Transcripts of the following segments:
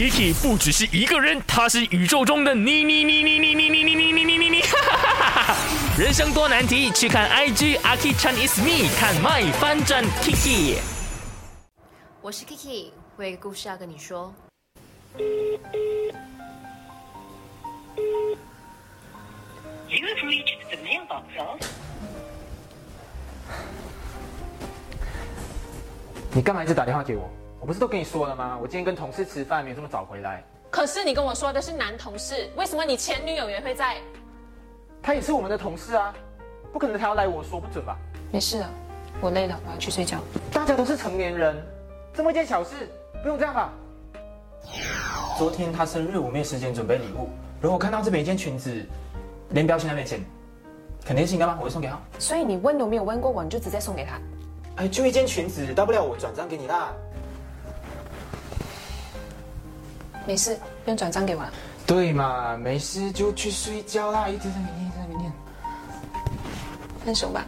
Kiki 不只是一个人，他是宇宙中的你你你你你你你你你你你你，人生多难题，去看 IG 阿 k i Chan is me，看 My 翻转 Kiki。我是 Kiki，我有个故事要跟你说。You have reached the mailbox of 你干嘛一直打电话给我？我不是都跟你说了吗？我今天跟同事吃饭，没这么早回来。可是你跟我说的是男同事，为什么你前女友也会在？他也是我们的同事啊，不可能他要来我说不准吧？没事了，我累了，我要去睡觉。大家都是成年人，这么一件小事不用这样吧？昨天他生日，我没有时间准备礼物。如果我看到这边一件裙子，连标签都没剪，肯定是应该吗？我会送给他。所以你问都没有问过我，你就直接送给他？哎，就一件裙子，大不了我转账给你啦。没事，不用转账给我了。对嘛，没事就去睡觉啦，一直在明天，一直在明天。分手吧。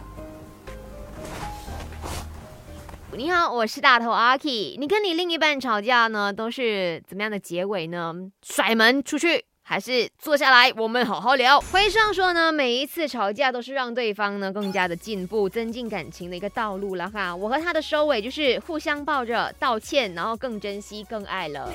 你好，我是大头阿 K。你跟你另一半吵架呢，都是怎么样的结尾呢？甩门出去，还是坐下来我们好好聊？回上说呢，每一次吵架都是让对方呢更加的进步、增进感情的一个道路了哈。我和他的收尾就是互相抱着道歉，然后更珍惜、更爱了。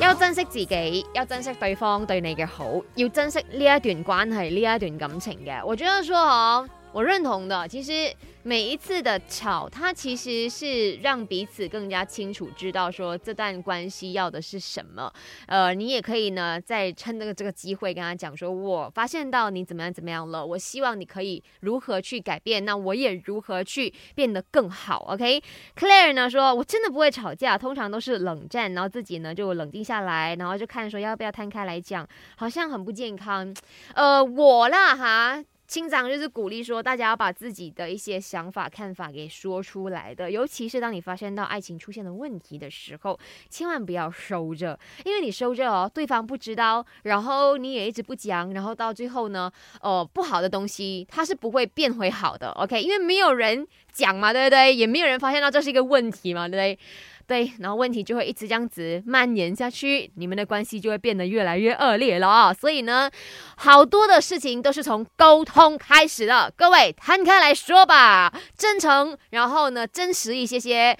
要珍惜自己，要珍惜對方對你嘅好，要珍惜呢一段關係、呢一段感情嘅。我覺得說哦，我认同的。其实每一次的吵，它其实是让彼此更加清楚知道说这段关系要的是什么。呃，你也可以呢，再趁这个这个机会跟他讲说，我发现到你怎么样怎么样了，我希望你可以如何去改变，那我也如何去变得更好。OK，Claire 呢说，我真的不会吵架，通常都是冷战，然后自己呢就冷静下来，然后就看说要不要摊开来讲，好像很不健康。呃，我啦哈。清长就是鼓励说，大家要把自己的一些想法、看法给说出来的，尤其是当你发现到爱情出现了问题的时候，千万不要收着，因为你收着哦，对方不知道，然后你也一直不讲，然后到最后呢，呃，不好的东西它是不会变回好的，OK？因为没有人讲嘛对不对？也没有人发现到这是一个问题嘛对不对？对然后问题就会一直这样子蔓延下去你们的关系就会变得越来越恶劣了啊。所以呢好多的事情都是从沟通开始的。各位摊开来说吧真诚然后呢真实一些些